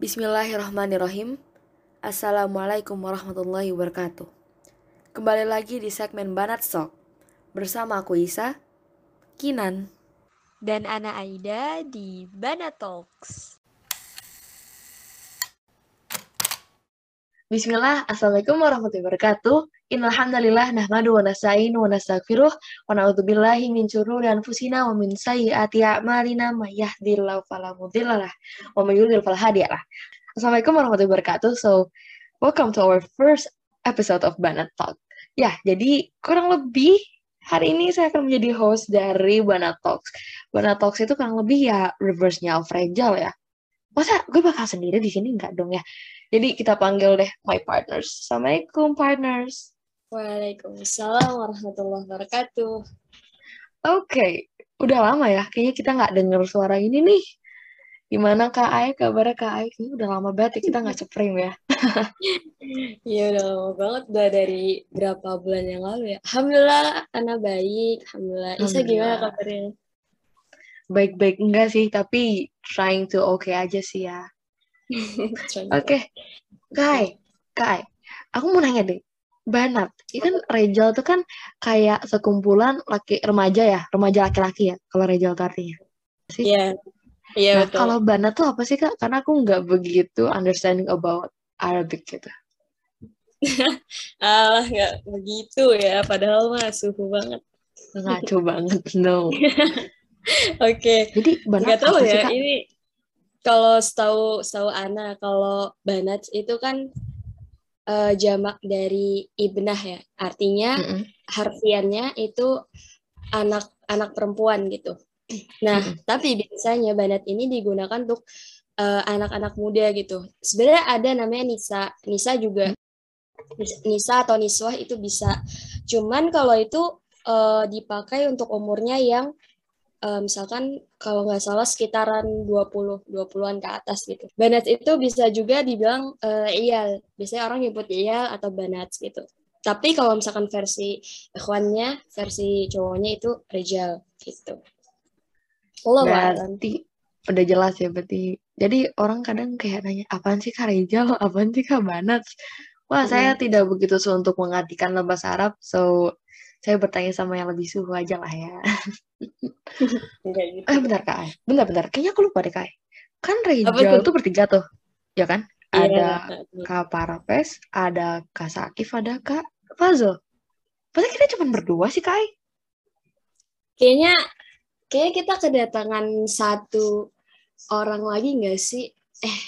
Bismillahirrahmanirrahim. Assalamualaikum warahmatullahi wabarakatuh. Kembali lagi di segmen Banat Sok bersama aku Isa, Kinan, dan Ana Aida di Bana Talks. Bismillah, Assalamualaikum warahmatullahi wabarakatuh. Innalhamdulillah nahmadu wa nasta'inu wa nastaghfiruh wa na'udzubillahi min syururi anfusina wa min sayyiati a'malina may yahdihillahu fala mudhillalah wa may yudhlil fala hadiyalah. Assalamualaikum warahmatullahi wabarakatuh. So, welcome to our first episode of Banat Talk. Ya, jadi kurang lebih hari ini saya akan menjadi host dari Banat Talks. Banat Talks itu kurang lebih ya reverse-nya Fragile ya. Masa gue bakal sendiri di sini enggak dong ya? Jadi kita panggil deh my partners. Assalamualaikum partners. Waalaikumsalam warahmatullahi wabarakatuh. Oke, okay. udah lama ya. Kayaknya kita nggak denger suara ini nih. Gimana Kak Ai? Kabarnya Kak Ai? Kayaknya udah lama banget ya kita nggak ceprim ya. Iya udah lama banget. Udah dari berapa bulan yang lalu ya. Alhamdulillah anak baik. Alhamdulillah. Isa gimana kabarnya? Baik-baik enggak sih, tapi trying to okay aja sih ya. Oke, okay. Kai, Kai, aku mau nanya deh, Banat, itu kan Rejal tuh kan kayak sekumpulan laki remaja ya, remaja laki-laki ya, kalau Rejal tuh artinya. Iya, yeah. iya nah, betul. Kalau Banat tuh apa sih kak? Karena aku nggak begitu understanding about Arabic gitu. Alah, nggak begitu ya, padahal mah suhu banget. Ngaco banget, no. Oke. okay. Jadi Banat Gak tahu apa ya, sih kak? ini kalau setahu setahu Ana kalau banat itu kan uh, jamak dari ibnah ya. Artinya mm -hmm. harfiannya itu anak anak perempuan gitu. Nah mm -hmm. tapi biasanya banat ini digunakan untuk anak-anak uh, muda gitu. Sebenarnya ada namanya nisa. Nisa juga nisa atau niswah itu bisa. Cuman kalau itu uh, dipakai untuk umurnya yang uh, misalkan kalau nggak salah sekitaran 20 20-an ke atas gitu. Banat itu bisa juga dibilang uh, iyal. Biasanya orang nyebut iyal atau banat gitu. Tapi kalau misalkan versi ikhwannya, versi cowoknya itu rejal gitu. Allah berarti udah jelas ya berarti. Jadi orang kadang kayak nanya, apaan sih kak rejal, apaan sih kak banat? Wah, hmm. saya tidak begitu untuk mengartikan bahasa Arab, so saya bertanya sama yang lebih suhu aja lah ya. gitu. Eh, bentar Kak. Bentar, bentar. Kayaknya aku lupa deh Kak. Kan Rejal tuh bertiga tuh. Ya kan? Iya, ada Kak Parapes, ada Kak Sakif, ada Kak Fazul. Masa kita cuma berdua sih Kak? Kayaknya kayaknya kita kedatangan satu orang lagi nggak sih? Eh,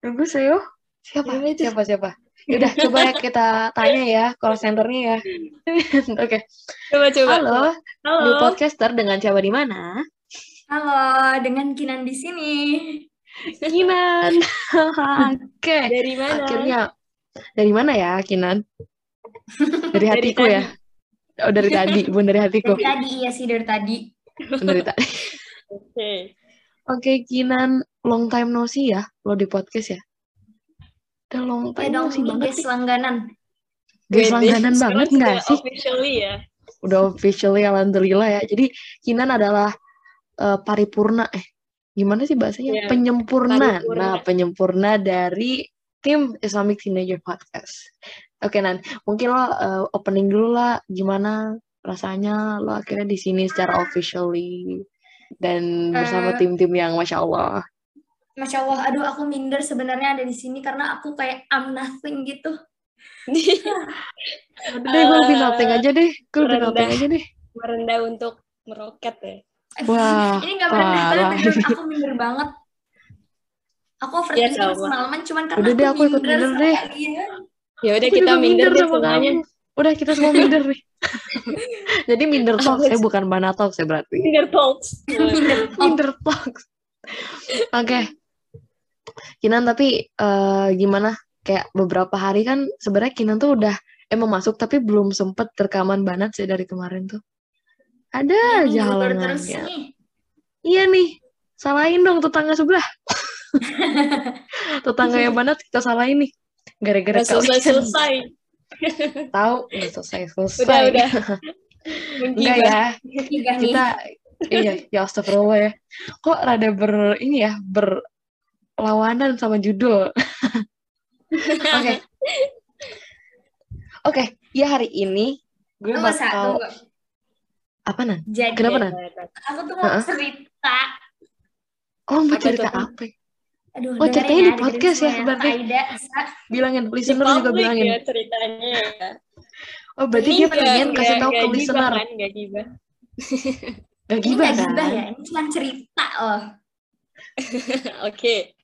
tunggu saya. Siapa? Siapa siapa? Udah coba ya kita tanya ya call centernya ya. Oke. Okay. Coba coba. Halo. Halo. New podcaster dengan siapa di mana? Halo, dengan Kinan di sini. Kinan. Oke. Okay. Dari mana? Akhirnya dari mana ya Kinan? Dari hatiku dari ya. Oh dari tadi, bun dari hatiku. Dari tadi iya sih dari tadi. Bun dari tadi. Oke. Okay. Oke, okay, Kinan, long time no see ya, lo di podcast ya? Udah long time ya dong, sih banget guys langganan. Guys langganan banget nggak sih? Officially ya. Udah officially alhamdulillah ya. Jadi Kinan adalah uh, paripurna eh gimana sih bahasanya? Yeah. Penyempurna. Paripurna. Nah, penyempurna dari tim Islamic Teenager Podcast. Oke, Nan, mungkin lo uh, opening dulu lah gimana rasanya lo akhirnya di sini secara officially dan bersama tim-tim uh, yang masya Allah Masya Allah, aduh aku minder sebenarnya ada di sini karena aku kayak I'm nothing gitu. Udah deh, gue lebih nothing aja deh. Gue lebih nothing aja deh. Merendah untuk meroket ya. Wah, ini gak merendah, tapi bener, aku minder banget. Aku overthinking Ya, semalaman cuman karena Udah deh, aku ikut minder deh. Ya udah Aku kita minder deh semuanya. Udah kita semua minder nih. Jadi minder talks ya bukan bana talks ya berarti. Minder talks. Minder. Minder talks. Oke. Kinan tapi eh, gimana? Kayak beberapa hari kan sebenarnya Kinan tuh udah emang masuk tapi belum sempet rekaman banget sih dari kemarin tuh. Ada aja nih. Iya nih. Salahin dong tetangga sebelah. tetangga yang banget kita salahin nih. Gara-gara selesai selesai. Tahu udah selesai selesai. Udah udah. Enggak ya. Kita iya ya astagfirullah ya. Kok rada ber ini ya ber lawanan sama judul. Oke. Oke, ya hari ini gue Tunggu bakal satu. apa nan? Jadi Kenapa nan? aku tuh mau Heeh. cerita. Oh mau Apa cerita tuh? apa? Aduh, Oh, ceritanya di dengerin podcast ya, berarti? Aida. Bilangin, Di listener juga bilangin. ya ceritanya ya. Oh berarti Ini dia pengen kasih nggak- tahu ke listener. kan, nggak gibah. Gak gibah kan? gibah ya, ini cuma cerita loh. Oke.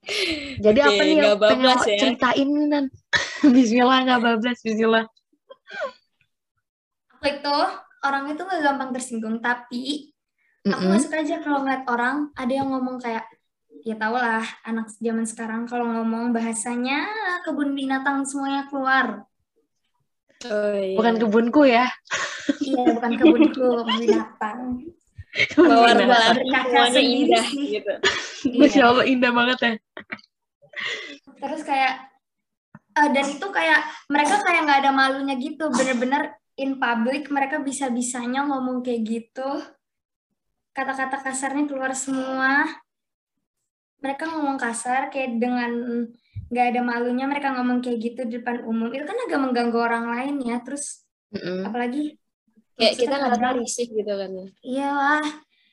Jadi Oke, apa nih yang pengen ya. ceritain nan? Bismillah nggak bablas, Bismillah. Aku itu orangnya tuh gak gampang tersinggung, tapi aku Mm-mm. nggak suka aja kalau ngeliat orang ada yang ngomong kayak ya tau lah anak zaman sekarang kalau ngomong bahasanya kebun binatang semuanya keluar Oh, iya. Bukan kebunku ya. iya bukan kebunku kebun binatang mawar. Kakak semuanya sendiri indah sih. gitu. Masya Iya. Allah indah banget ya. terus kayak eh, dan itu kayak mereka kayak nggak ada malunya gitu bener-bener in public mereka bisa-bisanya ngomong kayak gitu kata-kata kasarnya keluar semua mereka ngomong kasar kayak dengan nggak ada malunya mereka ngomong kayak gitu di depan umum itu kan agak mengganggu orang lain ya terus Mm-mm. apalagi Kayak kita ngerasa kadang- risih gitu kan ya. iyalah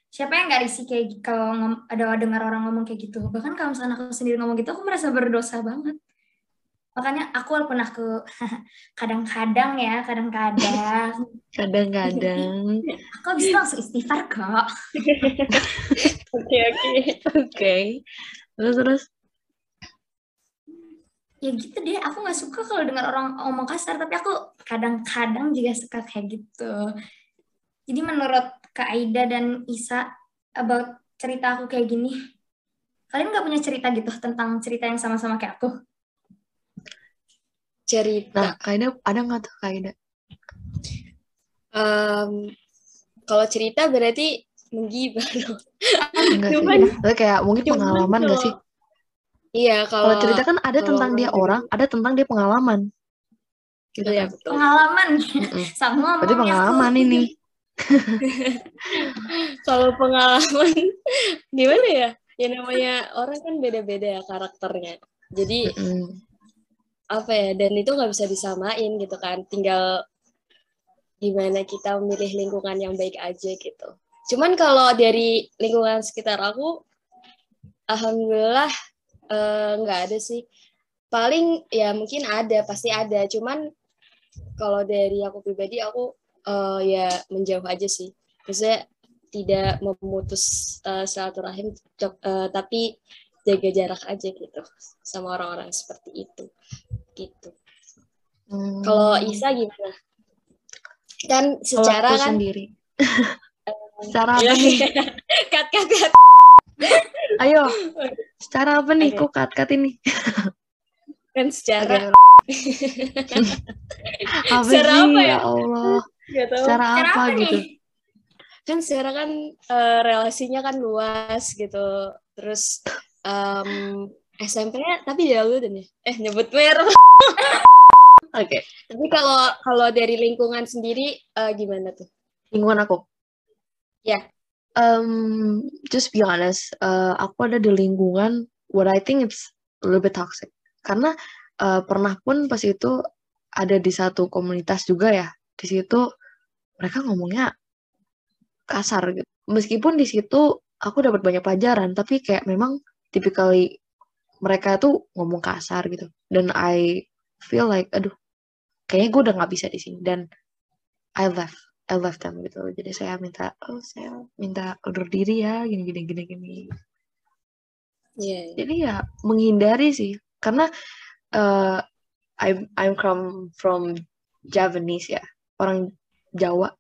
siapa yang nggak risih kayak kalau ada dengar orang ngomong kayak gitu bahkan kalau misalnya aku sendiri ngomong gitu aku merasa berdosa banget makanya aku walaupun aku kadang-kadang ya kadang-kadang Kadang-kadang. aku itu langsung istighfar kok Oke oke. Oke. Terus terus. Ya gitu deh aku nggak suka kalau dengar orang ngomong kasar tapi aku kadang-kadang juga suka kayak gitu jadi menurut Kak Aida dan Isa about cerita aku kayak gini kalian nggak punya cerita gitu tentang cerita yang sama-sama kayak aku Cerita. Nah, Kaida ada nggak tuh Kaida? Em, kalau cerita berarti menggibah dong. Enggak sih. Cuman- Tapi kayak mungkin Cuman pengalaman kalau- sih? Iya Kalau kalau cerita kan ada kalau tentang dia orang- orang, ada tentang dia pengalaman. Gitu kan? betul. pengalaman Mm-mm. sama Berarti pengalaman aku. ini. Kalau pengalaman gimana ya? Ya namanya orang kan beda-beda ya karakternya. Jadi Mm-mm. apa ya? Dan itu nggak bisa disamain gitu kan. Tinggal gimana kita memilih lingkungan yang baik aja gitu. Cuman kalau dari lingkungan sekitar aku, alhamdulillah eh, nggak ada sih. Paling ya mungkin ada, pasti ada. Cuman kalau dari aku pribadi, aku eh, ya menjauh aja sih. Maksudnya tidak memutus silaturahim, co- eh, tapi jaga jarak aja gitu sama orang-orang seperti itu. Gitu. Hmm. Kalau Isa gimana? Kan secara kan sendiri. Secara apa Iya. nih? cut cut cut. Ayo. Secara apa nih? Oke. Kok kat-kat ini? Kan secara Apa Secara sih? apa ya? Ya Allah. nggak tahu. Secara Cara apa, apa gitu? nih? kan secara kan eh, relasinya kan luas gitu. Terus em, SMP-nya tapi jauh dan ya. Eh nyebut merek. Oke. Tapi kalau kalau dari lingkungan sendiri eh, gimana tuh? Lingkungan aku. Ya. Um, just be honest. uh, aku ada di lingkungan what I think it's a little bit toxic. Karena uh, pernah pun pas itu ada di satu komunitas juga ya. Di situ mereka ngomongnya kasar gitu. Meskipun di situ aku dapat banyak pelajaran, tapi kayak memang typically mereka tuh ngomong kasar gitu. Dan I feel like, aduh, kayaknya gue udah nggak bisa di sini. Dan I left, I left them gitu. Jadi saya minta, oh saya minta undur diri ya, gini gini gini gini. Iya. Jadi ya menghindari sih, karena uh, I'm I'm from from Javanese ya, orang Jawa.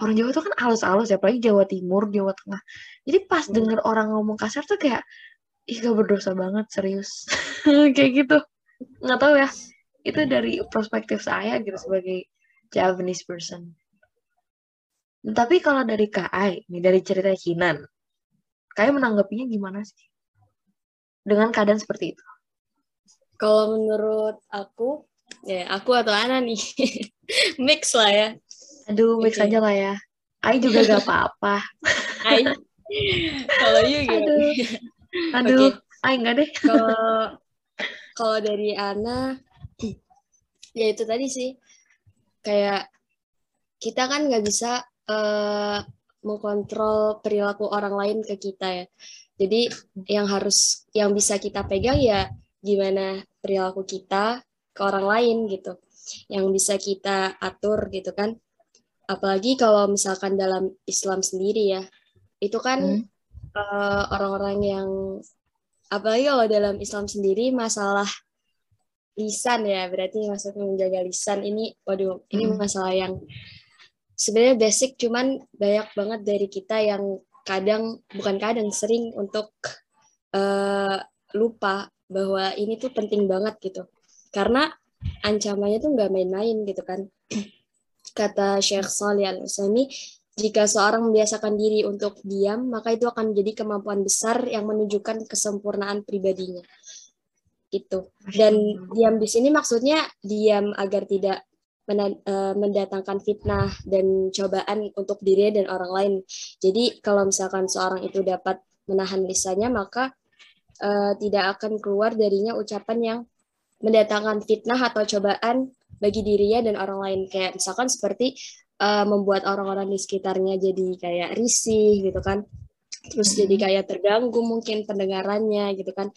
Orang Jawa tuh kan halus-halus ya, apalagi Jawa Timur, Jawa Tengah. Jadi pas Hmm. denger orang ngomong kasar tuh kayak, ih gak berdosa banget, serius. kayak gitu. Nggak tahu ya, itu dari perspektif saya gitu sebagai Javanese person. Tapi kalau dari KAI, nih dari cerita Kinan, KAI menanggapinya gimana sih? Dengan keadaan seperti itu. Kalau menurut aku, ya aku atau Ana nih, mix lah ya. Aduh, mix Oke. aja lah ya. Ai juga gak apa-apa. Hai. Kalau you gimana? Aduh. Aduh. Ah, enggak deh. Kalau kalau dari Ana, ya itu tadi sih. Kayak kita kan nggak bisa uh, mengkontrol perilaku orang lain ke kita ya. Jadi yang harus yang bisa kita pegang ya gimana perilaku kita ke orang lain gitu. Yang bisa kita atur gitu kan. Apalagi kalau misalkan dalam Islam sendiri ya. Itu kan hmm. uh, orang-orang yang apalagi kalau dalam Islam sendiri masalah lisan ya berarti maksudnya menjaga lisan ini waduh ini hmm. masalah yang sebenarnya basic cuman banyak banget dari kita yang kadang bukan kadang sering untuk uh, lupa bahwa ini tuh penting banget gitu karena ancamannya tuh nggak main-main gitu kan kata Syekh Salih Al Utsaimin jika seorang membiasakan diri untuk diam, maka itu akan menjadi kemampuan besar yang menunjukkan kesempurnaan pribadinya. Itu. Dan diam di sini maksudnya diam agar tidak mendatangkan fitnah dan cobaan untuk diri dan orang lain. Jadi kalau misalkan seorang itu dapat menahan lisannya, maka uh, tidak akan keluar darinya ucapan yang mendatangkan fitnah atau cobaan bagi dirinya dan orang lain. Kayak misalkan seperti uh, membuat orang-orang di sekitarnya jadi kayak risih gitu kan terus hmm. jadi kayak terganggu mungkin pendengarannya gitu kan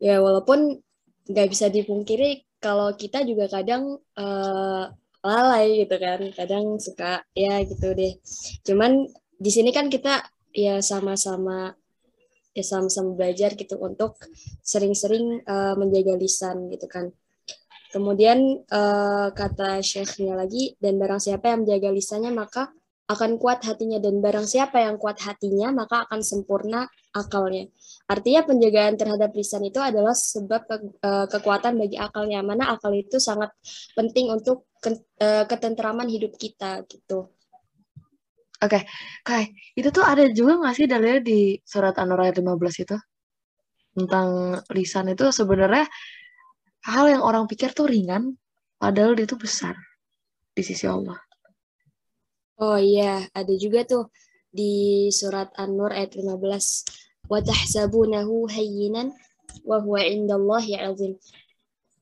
ya walaupun nggak bisa dipungkiri kalau kita juga kadang uh, lalai gitu kan. Kadang suka ya gitu deh. Cuman di sini kan kita ya sama-sama ya sama-sama belajar gitu untuk sering-sering uh, menjaga lisan gitu kan. Kemudian uh, kata syekhnya lagi, dan barang siapa yang menjaga lisannya maka akan kuat hatinya dan barang siapa yang kuat hatinya maka akan sempurna akalnya. Artinya penjagaan terhadap lisan itu adalah sebab ke, uh, kekuatan bagi akalnya. Mana akal itu sangat penting untuk ke, uh, ketentraman hidup kita gitu. Oke, okay. Kai, itu tuh ada juga nggak sih dalilnya di surat An-Nur ayat 15 itu? Tentang lisan itu sebenarnya hal yang orang pikir tuh ringan, padahal dia tuh besar di sisi Allah. Oh iya, ada juga tuh di surat An-Nur ayat 15. Wa tahsabunahu hayyinan wa huwa indallahi azim.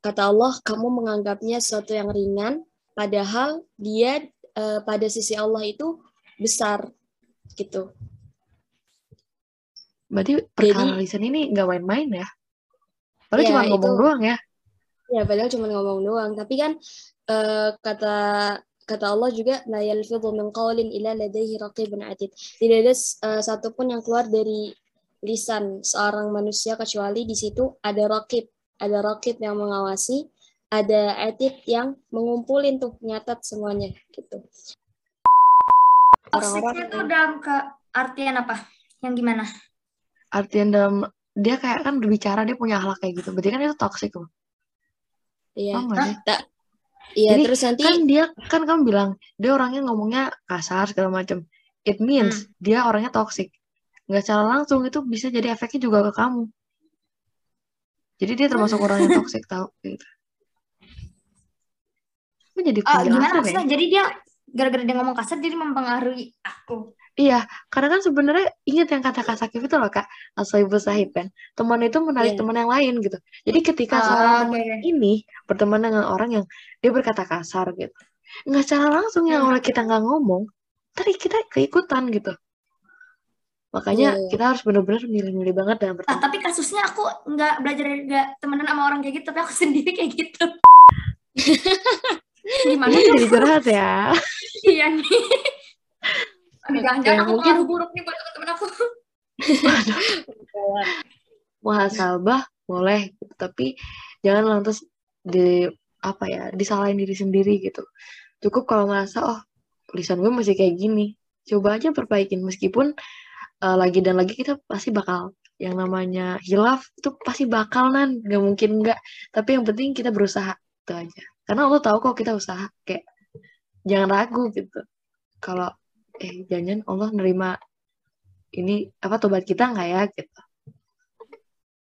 Kata Allah, kamu menganggapnya sesuatu yang ringan, padahal dia eh, pada sisi Allah itu besar, gitu. Berarti perkara Jadi, lisan ini nggak main-main ya? Padahal ya, cuma ngomong itu, doang ya? Ya, padahal cuma ngomong doang. Tapi kan eh, kata kata Allah juga la yalfidhu min qawlin illa ladaihi raqibun atid. Tidak ada uh, satupun yang keluar dari lisan seorang manusia kecuali di situ ada raqib, ada raqib yang mengawasi, ada atid yang mengumpulin tuh nyatat semuanya gitu. Orang-orang itu dalam ke artian apa? Yang gimana? Artian dalam dia kayak kan berbicara dia punya akhlak kayak gitu. Berarti kan itu toxic loh. Iya. Oh, tak. Iya, Jadi, terus nanti kan dia kan kamu bilang dia orangnya ngomongnya kasar segala macam. It means hmm. dia orangnya toxic. Nggak secara langsung itu bisa jadi efeknya juga ke kamu. Jadi dia termasuk orang yang toxic tau gitu. Aku jadi uh, gimana maksudnya? Ya? Jadi dia gara-gara dia ngomong kasar jadi mempengaruhi aku. Iya, karena kan sebenarnya ingat yang kata Kak Sakif itu loh Kak, ibu Sahib kan. Teman itu menarik yeah. teman yang lain gitu. Jadi ketika uh, seorang okay. teman ini berteman dengan orang yang dia berkata kasar gitu. Nggak secara langsung yang oleh kita nggak ngomong, tapi kita keikutan gitu. Makanya yeah. kita harus benar-benar milih-milih banget dalam berteman. Nah, tapi kasusnya aku nggak belajar nggak temenan sama orang kayak gitu, tapi aku sendiri kayak gitu. Gimana jadi curhat ya? iya nih. Jangan-jangan aku mungkin buruk nih buat teman-teman aku. Muhasabah boleh, gitu. tapi jangan lantas di apa ya disalahin diri sendiri gitu. Cukup kalau merasa oh tulisan gue masih kayak gini, coba aja perbaikin meskipun uh, lagi dan lagi kita pasti bakal yang namanya hilaf itu pasti bakal nan nggak mungkin nggak tapi yang penting kita berusaha itu aja karena lo tahu kok kita usaha kayak jangan ragu gitu kalau eh jangan Allah nerima ini apa tobat kita nggak ya gitu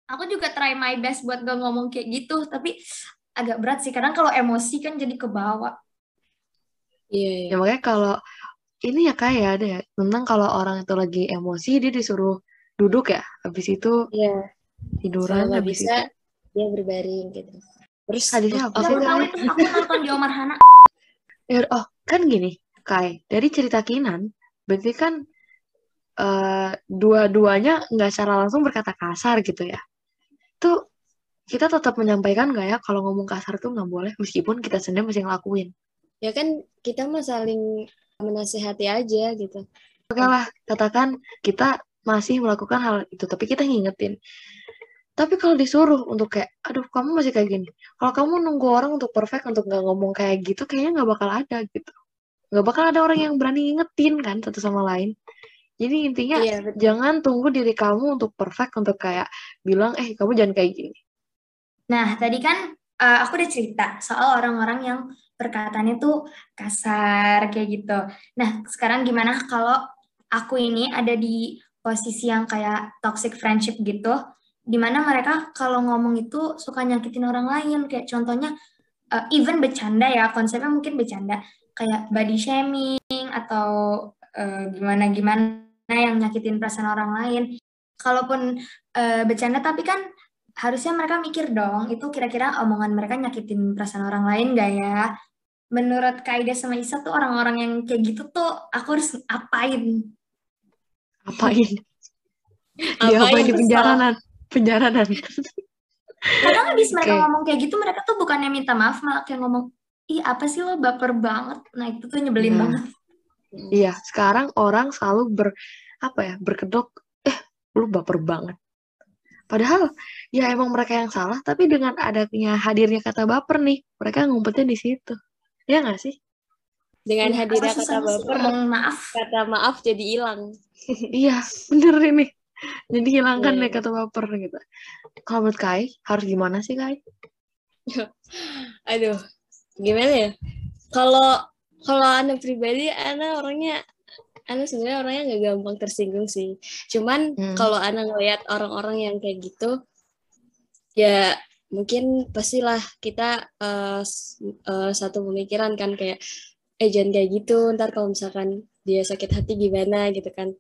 aku juga try my best buat gak ngomong kayak gitu tapi agak berat sih karena kalau emosi kan jadi kebawa iya, iya. ya makanya kalau ini ya kayak ada ya tentang kalau orang itu lagi emosi dia disuruh duduk ya habis itu iya tiduran nggak habis bisa itu dia berbaring gitu. Terus Hadisnya apa aku sih, Aku Kak? tahu itu aku nonton di Omar Hana. Ya, oh kan gini Kai. Dari cerita Kinan berarti kan eh, dua-duanya nggak secara langsung berkata kasar gitu ya. Tuh kita tetap menyampaikan nggak ya kalau ngomong kasar tuh nggak boleh meskipun kita sendiri masih ngelakuin. Ya kan kita mah saling menasehati aja gitu. oke lah katakan kita masih melakukan hal itu tapi kita ngingetin. Tapi kalau disuruh untuk kayak aduh kamu masih kayak gini. Kalau kamu nunggu orang untuk perfect untuk nggak ngomong kayak gitu kayaknya nggak bakal ada gitu nggak bakal ada orang yang berani ngingetin kan satu sama lain jadi intinya Iya, betul. jangan tunggu diri kamu untuk perfect untuk kayak bilang eh kamu jangan kayak gini Nah, tadi kan eh, aku udah cerita soal orang-orang yang perkataannya tuh kasar kayak gitu. Nah, sekarang gimana kalau aku ini ada di posisi yang kayak toxic friendship gitu, di mana mereka kalau ngomong itu suka nyakitin orang lain, kayak contohnya eh, even bercanda ya, konsepnya mungkin bercanda, kayak body shaming atau eh, gimana-gimana yang nyakitin perasaan orang lain. Kalaupun eh, bercanda, tapi kan harusnya mereka mikir dong, itu kira-kira omongan mereka nyakitin perasaan orang lain gak ya? Menurut Kaida sama Isa tuh orang-orang yang kayak gitu tuh aku harus apain? apain Apa apain yang di penjara nan penjara nan Kadang habis mereka Oke. ngomong kayak gitu, mereka tuh bukannya minta maaf, malah kayak ngomong, ih apa sih lo baper banget? Nah itu tuh nyebelin Nah. banget. iya sekarang orang selalu ber apa ya berkedok eh lu baper banget padahal ya emang mereka yang salah tapi dengan adanya hadirnya kata baper nih mereka ngumpetnya di situ ya nggak sih Dengan Iya, hadirnya kata baper, maaf. kata maaf jadi hilang. iya bener ini jadi hilangkan Iya. deh kata baper gitu kalau menurut Kai harus gimana sih Kai Aduh, gimana ya? Kalau kalau anak pribadi, anak orangnya, anak sebenarnya orangnya nggak gampang tersinggung sih. Cuman Hmm. kalau anak ngeliat orang-orang yang kayak gitu, ya mungkin pastilah kita s- eh, satu pemikiran kan kayak, eh jangan kayak gitu. Ntar kalau misalkan dia sakit hati gimana gitu kan?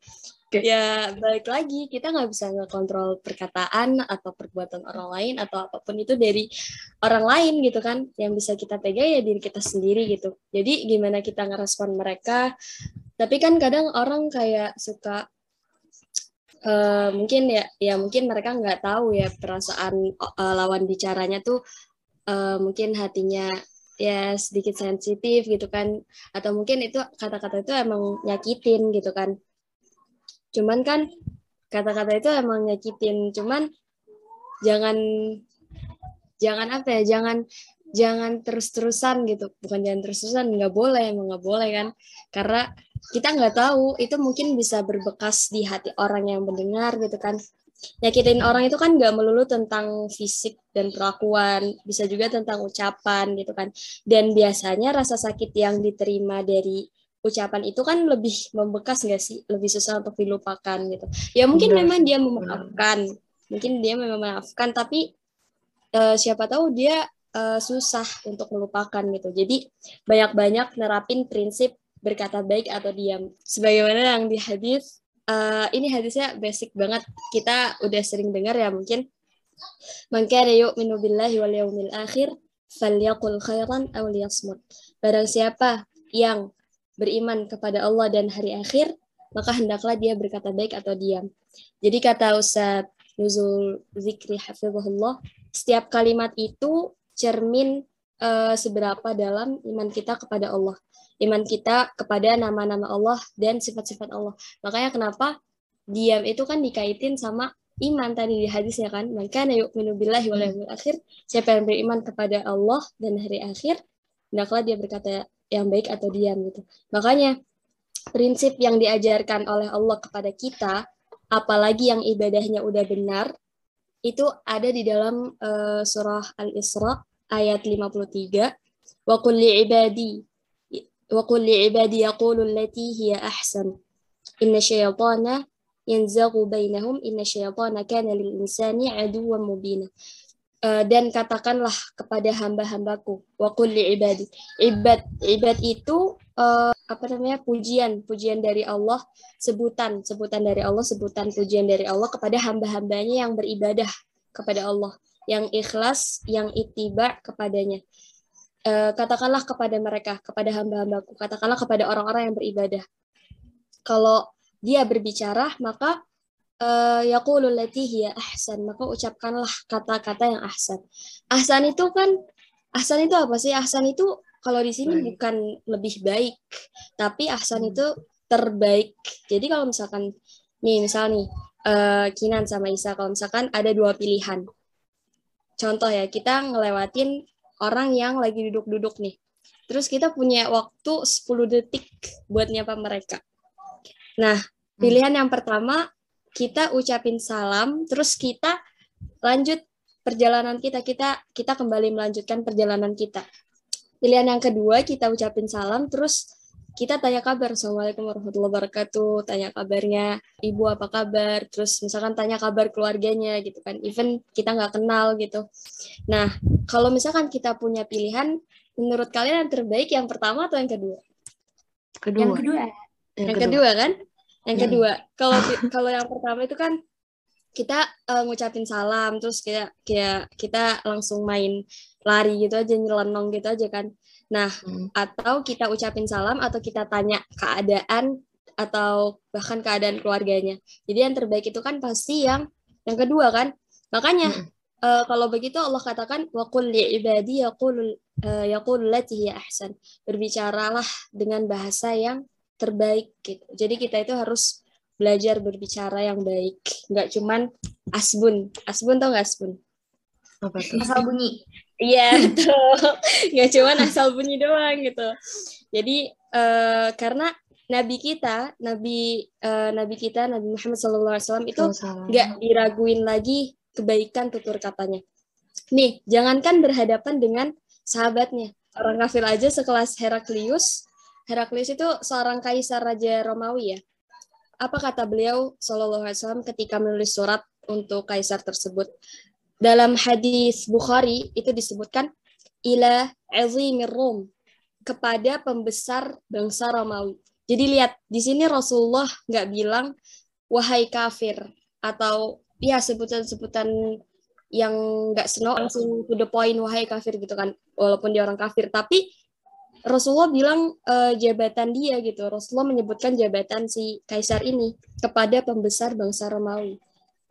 Ya balik lagi. Kita nggak bisa ngekontrol perkataan atau perbuatan orang lain atau apa pun itu dari orang lain gitu kan. Yang bisa kita pegang ya diri kita sendiri gitu. Jadi gimana kita ngerespon mereka? Tapi kan kadang orang kayak suka eh, mungkin ya ya mungkin mereka nggak tahu ya perasaan eh, lawan bicaranya tuh eh, mungkin hatinya ya sedikit sensitif gitu kan. Atau mungkin itu kata-kata itu emang nyakitin gitu kan cuman kan kata-kata itu emang nyakitin. Cuman jangan jangan apa ya jangan jangan terus-terusan gitu. Bukan jangan terus-terusan nggak boleh emang nggak boleh kan. Karena kita nggak tahu itu mungkin bisa berbekas di hati orang yang mendengar gitu kan. Nyakitin orang itu kan nggak melulu tentang fisik dan perlakuan bisa juga tentang ucapan gitu kan. Dan biasanya rasa sakit yang diterima dari ucapan itu kan lebih membekas nggak sih? Lebih susah untuk dilupakan gitu. Ya mungkin Benar memang dia benar. memaafkan. Mungkin dia memang memaafkan tapi eh, siapa tahu dia eh, susah untuk melupakan gitu. Jadi banyak-banyak nerapin prinsip berkata baik atau diam. Sebagaimana yang di hadis eh, ini hadisnya basic banget. Kita udah sering dengar ya mungkin. Man kana yu'minu billahi wal yawmil akhir falyaqul khairan aw liyasmut. Barang siapa yang beriman kepada Allah dan hari akhir maka hendaklah dia berkata baik atau diam. Jadi kata Ustaz Nuzul Zikri Hafizahullah setiap kalimat itu cermin eh, seberapa dalam iman kita kepada Allah. Iman kita kepada nama-nama Allah dan sifat-sifat Allah. Makanya kenapa diam itu kan dikaitin sama iman tadi di hadisnya kan? Man kana yu'minu billahi wal akhir siapa yang beriman kepada Allah dan hari akhir hendaklah dia berkata yang baik atau diam gitu. Makanya prinsip yang diajarkan oleh Allah kepada kita apalagi yang ibadahnya udah benar itu ada di dalam eh, surah Al-Isra ayat 53 wa qul li ibadi wa qul li ibadi yaqulu allati hiya ahsan. Inna syaitana yanzaghu bainahum inna syaitana kana lil insani aduwwan mubina dan katakanlah kepada hamba-hambaku wa qul li ibadi ibad ibad itu eh, apa namanya pujian pujian dari Allah sebutan sebutan dari Allah sebutan pujian dari Allah kepada hamba-hambanya yang beribadah kepada Allah, yang ikhlas, yang itiba kepadanya. E, katakanlah kepada mereka, kepada hamba-hambaku, katakanlah kepada orang-orang yang beribadah. Kalau dia berbicara, maka lati hiya ahsan, maka ucapkanlah kata-kata yang ahsan. Ahsan itu kan ahsan itu apa sih? Ahsan itu kalau di sini baik. bukan lebih baik, tapi ahsan hmm. itu terbaik. Jadi kalau misalkan nih misal nih uh, Kinan sama Isa kalau misalkan ada dua pilihan. Contoh ya, kita ngelewatin orang yang lagi duduk-duduk nih. Terus kita punya waktu 10 detik buat nyapa mereka. Nah, hmm. pilihan yang pertama kita ucapin salam, terus kita lanjut perjalanan kita. Kita kita kembali melanjutkan perjalanan kita. Pilihan yang kedua, kita ucapin salam, terus kita tanya kabar, Assalamualaikum warahmatullahi wabarakatuh, tanya kabarnya, ibu apa kabar, terus misalkan tanya kabar keluarganya gitu kan, even kita nggak kenal gitu. Nah, kalau misalkan kita punya pilihan, menurut kalian yang terbaik yang pertama atau yang kedua? Kedua. Yang kedua. Yang, yang kedua. kedua kan? Yang hmm. kedua. Kalau kalau yang pertama itu kan kita uh, ngucapin salam terus kayak kayak kita langsung main lari gitu aja nyelenong gitu aja kan nah hmm. atau kita ucapin salam atau kita tanya keadaan atau bahkan keadaan keluarganya jadi yang terbaik itu kan pasti yang yang kedua kan makanya hmm. uh, kalau begitu Allah katakan waqul li ibadi yaqul uh, yaqul lati ahsan berbicaralah dengan bahasa yang terbaik gitu. Jadi kita itu harus belajar berbicara yang baik. Nggak cuman asbun. Asbun tau nggak asbun? Apa tuh? Asal bunyi. Iya betul. Nggak cuman asal bunyi doang gitu. Jadi uh, karena nabi kita nabi uh, nabi kita nabi Muhammad SAW itu nggak diraguin lagi kebaikan tutur katanya. Nih jangankan berhadapan dengan sahabatnya. Orang kafir aja sekelas Heraklius Heraklius itu seorang kaisar raja Romawi ya apa kata beliau Shallallahu Alaihi Wasallam ketika menulis surat untuk kaisar tersebut? Dalam hadis Bukhari itu disebutkan ila azimir Rum kepada pembesar bangsa Romawi. Jadi lihat di sini Rasulullah nggak bilang wahai kafir atau ya sebutan-sebutan yang nggak seno langsung to the point wahai kafir gitu kan walaupun dia orang kafir tapi Rasulullah bilang uh, jabatan dia gitu. Rasulullah menyebutkan jabatan si kaisar ini kepada pembesar bangsa Romawi.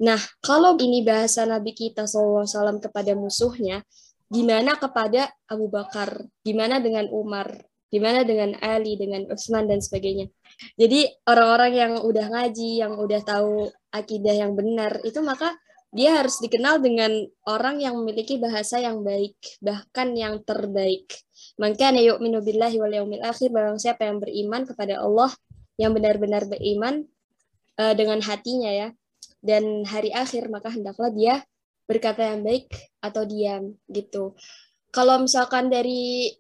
Nah, kalau ini bahasa Nabi kita SAW kepada musuhnya, gimana kepada Abu Bakar? Gimana dengan Umar? Gimana dengan Ali, dengan Utsman dan sebagainya? Jadi orang-orang yang udah ngaji, yang udah tahu akidah yang benar, itu maka dia harus dikenal dengan orang yang memiliki bahasa yang baik, bahkan yang terbaik. Maka yu'minu billahi wal yaumil akhir, barang siapa yang beriman kepada Allah, yang benar-benar beriman uh, dengan hatinya ya, dan hari akhir, maka hendaklah dia berkata yang baik atau diam gitu. Kalau misalkan dari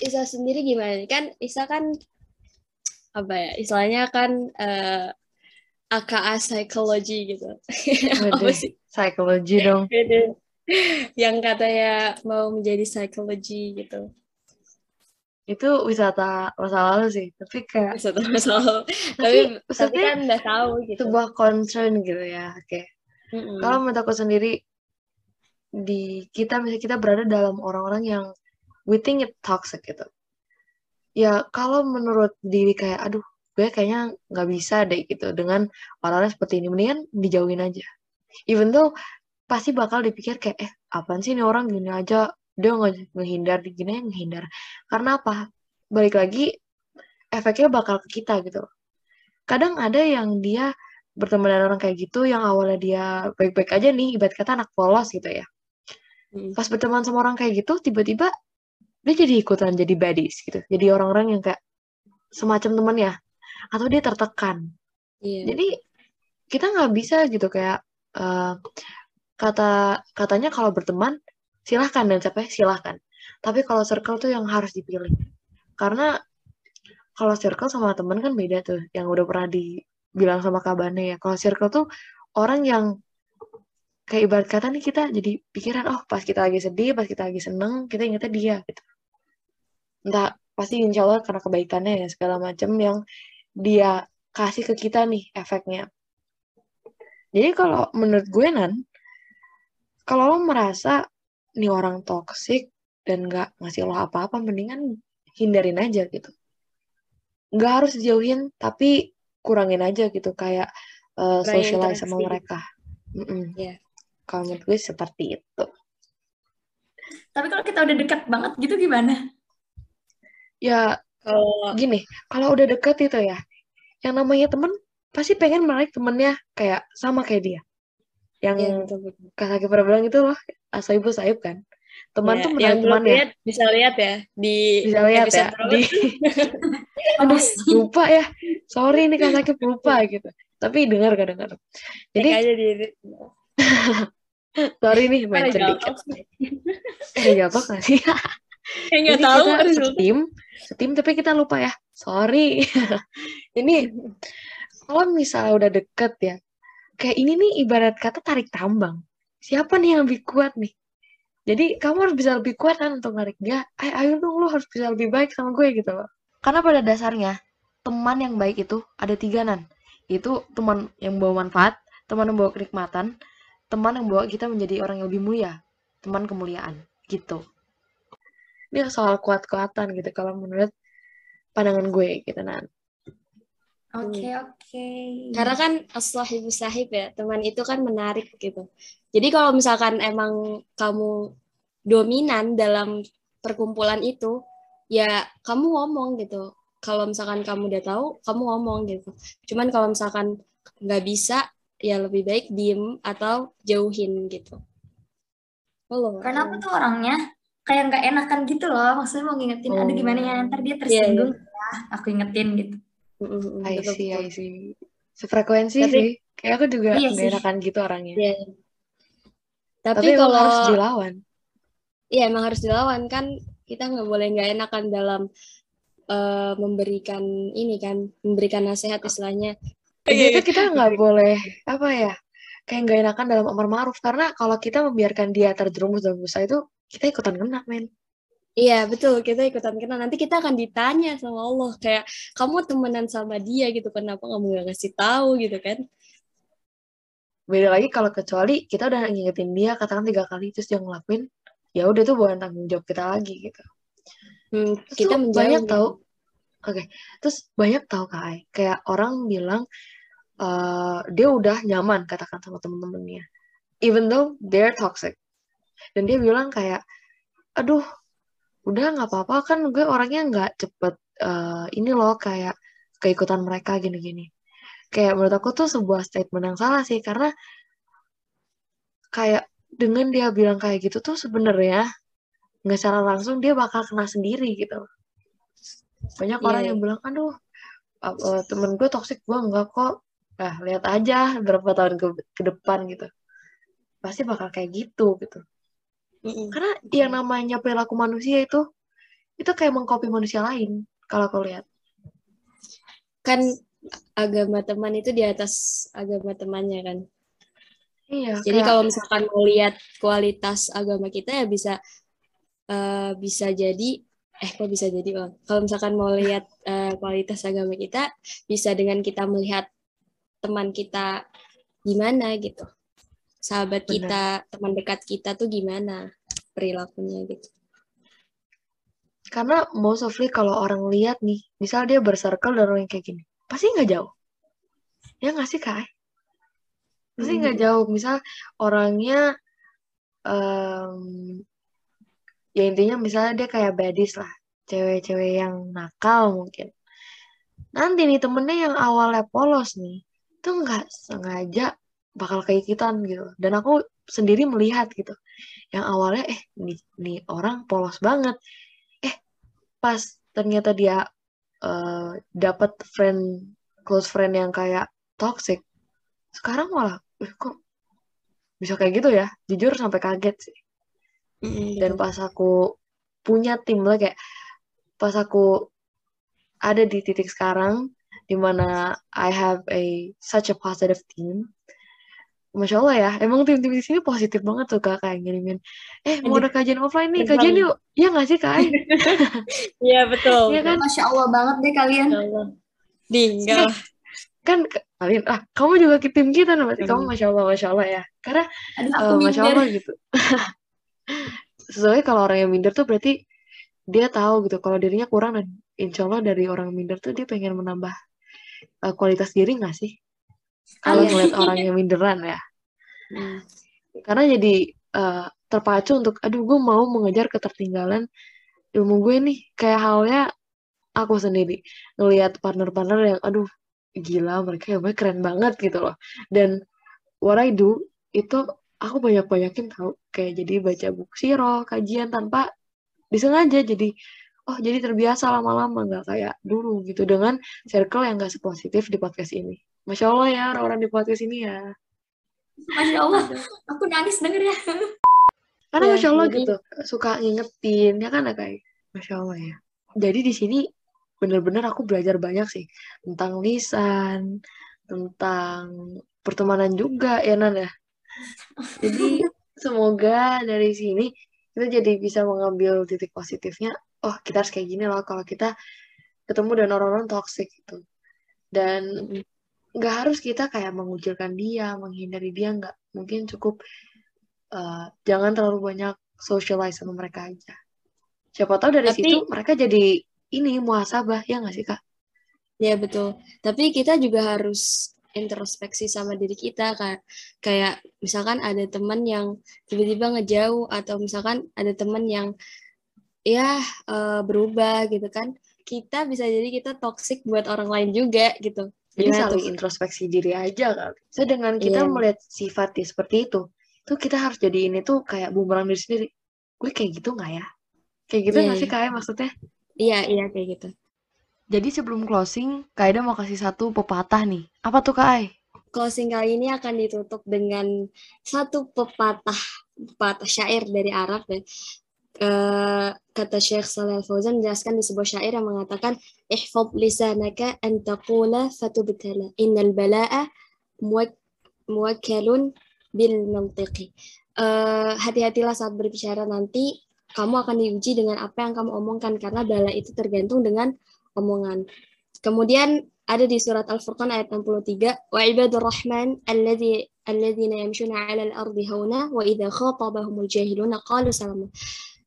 Isa sendiri gimana? Kan Isa kan apa ya? Istilahnya kan uh, AKA psikologi gitu. apa sih? Psikologi dong. Yang katanya mau menjadi psikologi gitu. Itu wisata masa lalu sih, tapi kayak wisata masa lalu. tapi, tapi kan udah tahu gitu. Sebuah concern gitu ya, oke. Okay. Mm -hmm. Kalau menurut aku sendiri di kita misalnya kita berada dalam orang-orang yang we think it toxic gitu. Ya kalau menurut diri kayak aduh gue kayaknya nggak bisa deh gitu dengan orang-orang seperti ini mendingan dijauhin aja even though pasti bakal dipikir kayak eh apaan sih ini orang gini aja dia nggak menghindar gini menghindar karena apa balik lagi efeknya bakal ke kita gitu kadang ada yang dia berteman dengan orang kayak gitu yang awalnya dia baik-baik aja nih ibarat kata anak polos gitu ya hmm. pas berteman sama orang kayak gitu tiba-tiba dia jadi ikutan jadi baddies gitu jadi orang-orang yang kayak semacam teman ya atau dia tertekan. Iya. Jadi kita nggak bisa gitu kayak uh, kata katanya kalau berteman silahkan dan siapa silahkan. Tapi kalau circle tuh yang harus dipilih. Karena kalau circle sama teman kan beda tuh. Yang udah pernah dibilang sama kabane ya. Kalau circle tuh orang yang kayak ibarat kata nih kita jadi pikiran oh pas kita lagi sedih, pas kita lagi seneng, kita ingetnya dia gitu. Entah pasti insya Allah karena kebaikannya ya segala macam yang dia kasih ke kita nih efeknya. Jadi kalau menurut gue nan, kalau lo merasa nih orang toxic dan nggak ngasih lo apa-apa mendingan hindarin aja gitu. Nggak harus dijauhin tapi kurangin aja gitu kayak uh, socialize sama mereka. Mm -mm. Yeah. kalau menurut gue seperti itu. Tapi kalau kita udah deket banget gitu gimana? Ya kalau gini kalau udah deket itu ya yang namanya temen pasti pengen menarik temennya kayak sama kayak dia. Yang ya, kak pernah bilang itu loh asaibu saib kan? Teman ya, tuh menarik temannya lihat, bisa lihat ya di bisa lihat ya di aduh lupa ya. Sorry nih kak sakit lupa gitu. Tapi dengar gak dengar. Jadi aja di sorry nih main sedikit. eh jatuh gak sih. Nggak tahu kita setim setim tapi kita lupa ya. Sorry. Ini kalau misalnya udah deket ya kayak ini nih ibarat kata tarik tambang siapa nih yang lebih kuat nih? Jadi kamu harus bisa lebih kuat kan untuk narik dia. Ayo, ayo dong lu harus bisa lebih baik sama gue gitu loh. Karena pada dasarnya teman yang baik itu ada tiga nan. Itu teman yang bawa manfaat teman yang bawa kenikmatan teman yang bawa kita menjadi orang yang lebih mulia teman kemuliaan gitu. Ini soal kuat-kuatan gitu kalau menurut pandangan gue gitu nan Oke okay, oke. Okay. Karena kan ibu sahib ya teman itu kan menarik gitu. Jadi kalau misalkan emang kamu dominan dalam perkumpulan itu, ya kamu ngomong gitu. Kalau misalkan kamu udah tahu, kamu ngomong gitu. Cuman kalau misalkan nggak bisa, ya lebih baik diem atau jauhin gitu. Halo. Karena aku tuh orangnya kayak nggak enakan gitu loh. Maksudnya mau ngingetin, oh. aduh gimana ya, ntar dia iya, iya. tersinggung yeah, yeah. ya, aku ingetin gitu. Mm-hmm, I see, I see. Sefrekuensi Tapi, sih. Kayak aku juga iya gak enakan gitu orangnya. Iya. Tapi, Tapi kalau harus dilawan. Iya, emang harus dilawan kan. Kita nggak boleh nggak enakan dalam uh, memberikan ini kan, memberikan nasihat istilahnya. Jadi kita nggak boleh apa ya? Kayak nggak enakan dalam amar ma'ruf karena kalau kita membiarkan dia terjerumus dalam dosa itu kita ikutan kena men. Iya betul. Kita ikutan. Kenal nanti kita akan ditanya sama Allah kayak kamu temenan sama dia gitu kenapa kamu gak ngasih tahu? gitu kan. Beda lagi kalau kecuali kita udah ngingetin dia katakan tiga kali terus dia ngelakuin ya udah tuh bukan tanggung jawab kita lagi gitu. Hmm, kita banyak tahu oke okay. terus banyak tahu kai kayak orang bilang uh, dia udah nyaman katakan sama temen-temennya even though they're toxic. Dan dia bilang kayak aduh udah nggak apa-apa kan gue orangnya nggak cepet uh, ini loh kayak keikutan mereka gini-gini kayak menurut aku tuh sebuah statement yang salah sih karena kayak dengan dia bilang kayak gitu tuh sebenarnya nggak secara langsung dia bakal kena sendiri gitu banyak yeah. orang iya. yang bilang aduh uh, temen gue toksik gue enggak kok nah lihat aja berapa tahun ke, ke depan gitu pasti bakal kayak gitu gitu Karena yang namanya perilaku manusia itu itu kayak mengcopy manusia lain kalau kau lihat. Kan agama teman itu di atas agama temannya kan. Iya. Jadi kayak... kalau misalkan mau lihat kualitas agama kita ya bisa uh, bisa jadi eh kok bisa jadi oh. Kalau misalkan mau lihat uh, kualitas agama kita bisa dengan kita melihat teman kita gimana gitu sahabat Benar. kita, teman dekat kita tuh gimana perilakunya gitu. Karena most of kalau orang lihat nih, misal dia bercircle dan orang kayak gini, pasti nggak jauh. Ya nggak sih, Kak? Pasti nggak hmm. jauh. Misal orangnya, um, ya intinya misalnya dia kayak badis lah. Cewek-cewek yang nakal mungkin. Nanti nih temennya yang awalnya polos nih, itu nggak sengaja bakal kayak kita gitu. Dan aku sendiri melihat gitu. Yang awalnya eh nih, nih orang polos banget. Eh pas ternyata dia uh, dapat friend close friend yang kayak toxic sekarang malah eh, kok bisa kayak gitu ya? Jujur sampai kaget sih. Mm-hmm. dan pas aku punya tim lah kayak pas aku ada di titik sekarang di mana I have a such a positive team Masya Allah ya, emang tim-tim di sini positif banget tuh kak kayak ngirimin. Eh mau ada kajian offline nih, kajian yuk. Iya nggak sih kak? Iya betul. Iya kan? Masya Allah banget deh kalian. Tinggal. Kan Alin ah kamu juga ke tim kita berarti kamu masya Allah masya Allah ya karena Aduh, uh, masya Allah gitu sesuai kalau orang yang minder tuh berarti dia tahu gitu kalau dirinya kurang dan insya Allah dari orang minder tuh dia pengen menambah uh, kualitas diri nggak sih kalau ngeliat orang yang minderan ya. Hmm. karena jadi uh, terpacu untuk aduh gue mau mengejar ketertinggalan ilmu gue nih kayak halnya aku sendiri ngelihat partner-partner yang aduh gila mereka yang keren banget gitu loh. Dan what I do itu aku banyak-banyakin tahu kayak jadi baca buku siro kajian tanpa disengaja jadi oh jadi terbiasa lama-lama. Nggak kayak dulu gitu dengan circle yang gak sepositif di podcast ini masya allah ya orang-orang di podcast ini ya. Masya allah. Aku nangis denger ya. Karena ya, masya allah jadi... gitu suka ngingetin ya kan kayak masya allah ya. Jadi di sini bener-bener aku belajar banyak sih. Tentang lisan, tentang pertemanan juga ya Nan ya. Jadi semoga dari sini kita jadi bisa mengambil titik positifnya. Oh kita harus kayak gini loh kalau kita ketemu dengan orang-orang toxic gitu. Dan nggak harus kita kayak mengucilkan dia, menghindari dia nggak. Mungkin cukup uh, jangan terlalu banyak socialize sama mereka aja. Siapa tahu dari Tapi, situ mereka jadi ini muasabah ya nggak sih kak? Ya betul. Tapi kita juga harus introspeksi sama diri kita kan kayak misalkan ada teman yang tiba-tiba ngejauh atau misalkan ada teman yang ya uh, berubah gitu kan kita bisa jadi kita toxic buat orang lain juga gitu jadi Gimana saling introspeksi diri aja kan so dengan kita yeah. melihat sifatnya seperti itu tuh kita harus jadi ini tuh kayak bumerang diri sendiri gue kayak gitu nggak ya kayak gitu nggak yeah. sih kayak maksudnya Iya, iya kayak gitu. Jadi sebelum closing, Kak Aida mau kasih satu pepatah nih. Apa tuh Kak Ai? Closing kali ini akan ditutup dengan satu pepatah, pepatah syair dari Arab ya. Uh, kata Syekh Saleh Fauzan menjelaskan di sebuah syair yang mengatakan ihfad lisanaka an taqula fatubtala innal bala'a muwakkalun bil mantiqi uh, hati-hatilah saat berbicara nanti kamu akan diuji dengan apa yang kamu omongkan karena bala itu tergantung dengan omongan. Kemudian ada di surat Al-Furqan ayat 63, wa ibadur rahman alladhi alladhina yamshuna 'ala al-ardi hauna wa idza khatabahumul jahiluna qalu salama.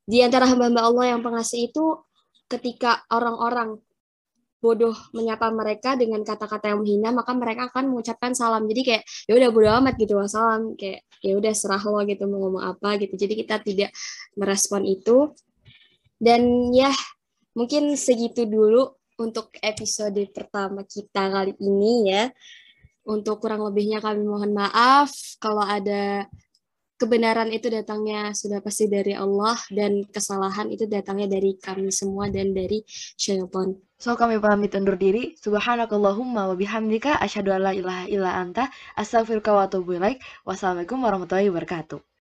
Di antara hamba-hamba Allah yang pengasih itu ketika orang-orang bodoh menyapa mereka dengan kata-kata yang menghina maka mereka akan mengucapkan salam. Jadi kayak ya udah bodoh amat gitu salam. Kayak ya udah serah lo gitu mau ngomong apa gitu. Jadi kita tidak merespon itu. Dan ya mungkin segitu dulu untuk episode pertama kita kali ini ya. Untuk kurang lebihnya kami mohon maaf. Kalau ada kebenaran itu datangnya sudah pasti dari Allah dan kesalahan itu datangnya dari kami semua dan dari syaitan. So kami pamit undur diri. Subhanakallahumma wa bihamdika asyhadu an la ilaha illa anta astaghfiruka wa atubu ilaik. Wassalamualaikum warahmatullahi wabarakatuh.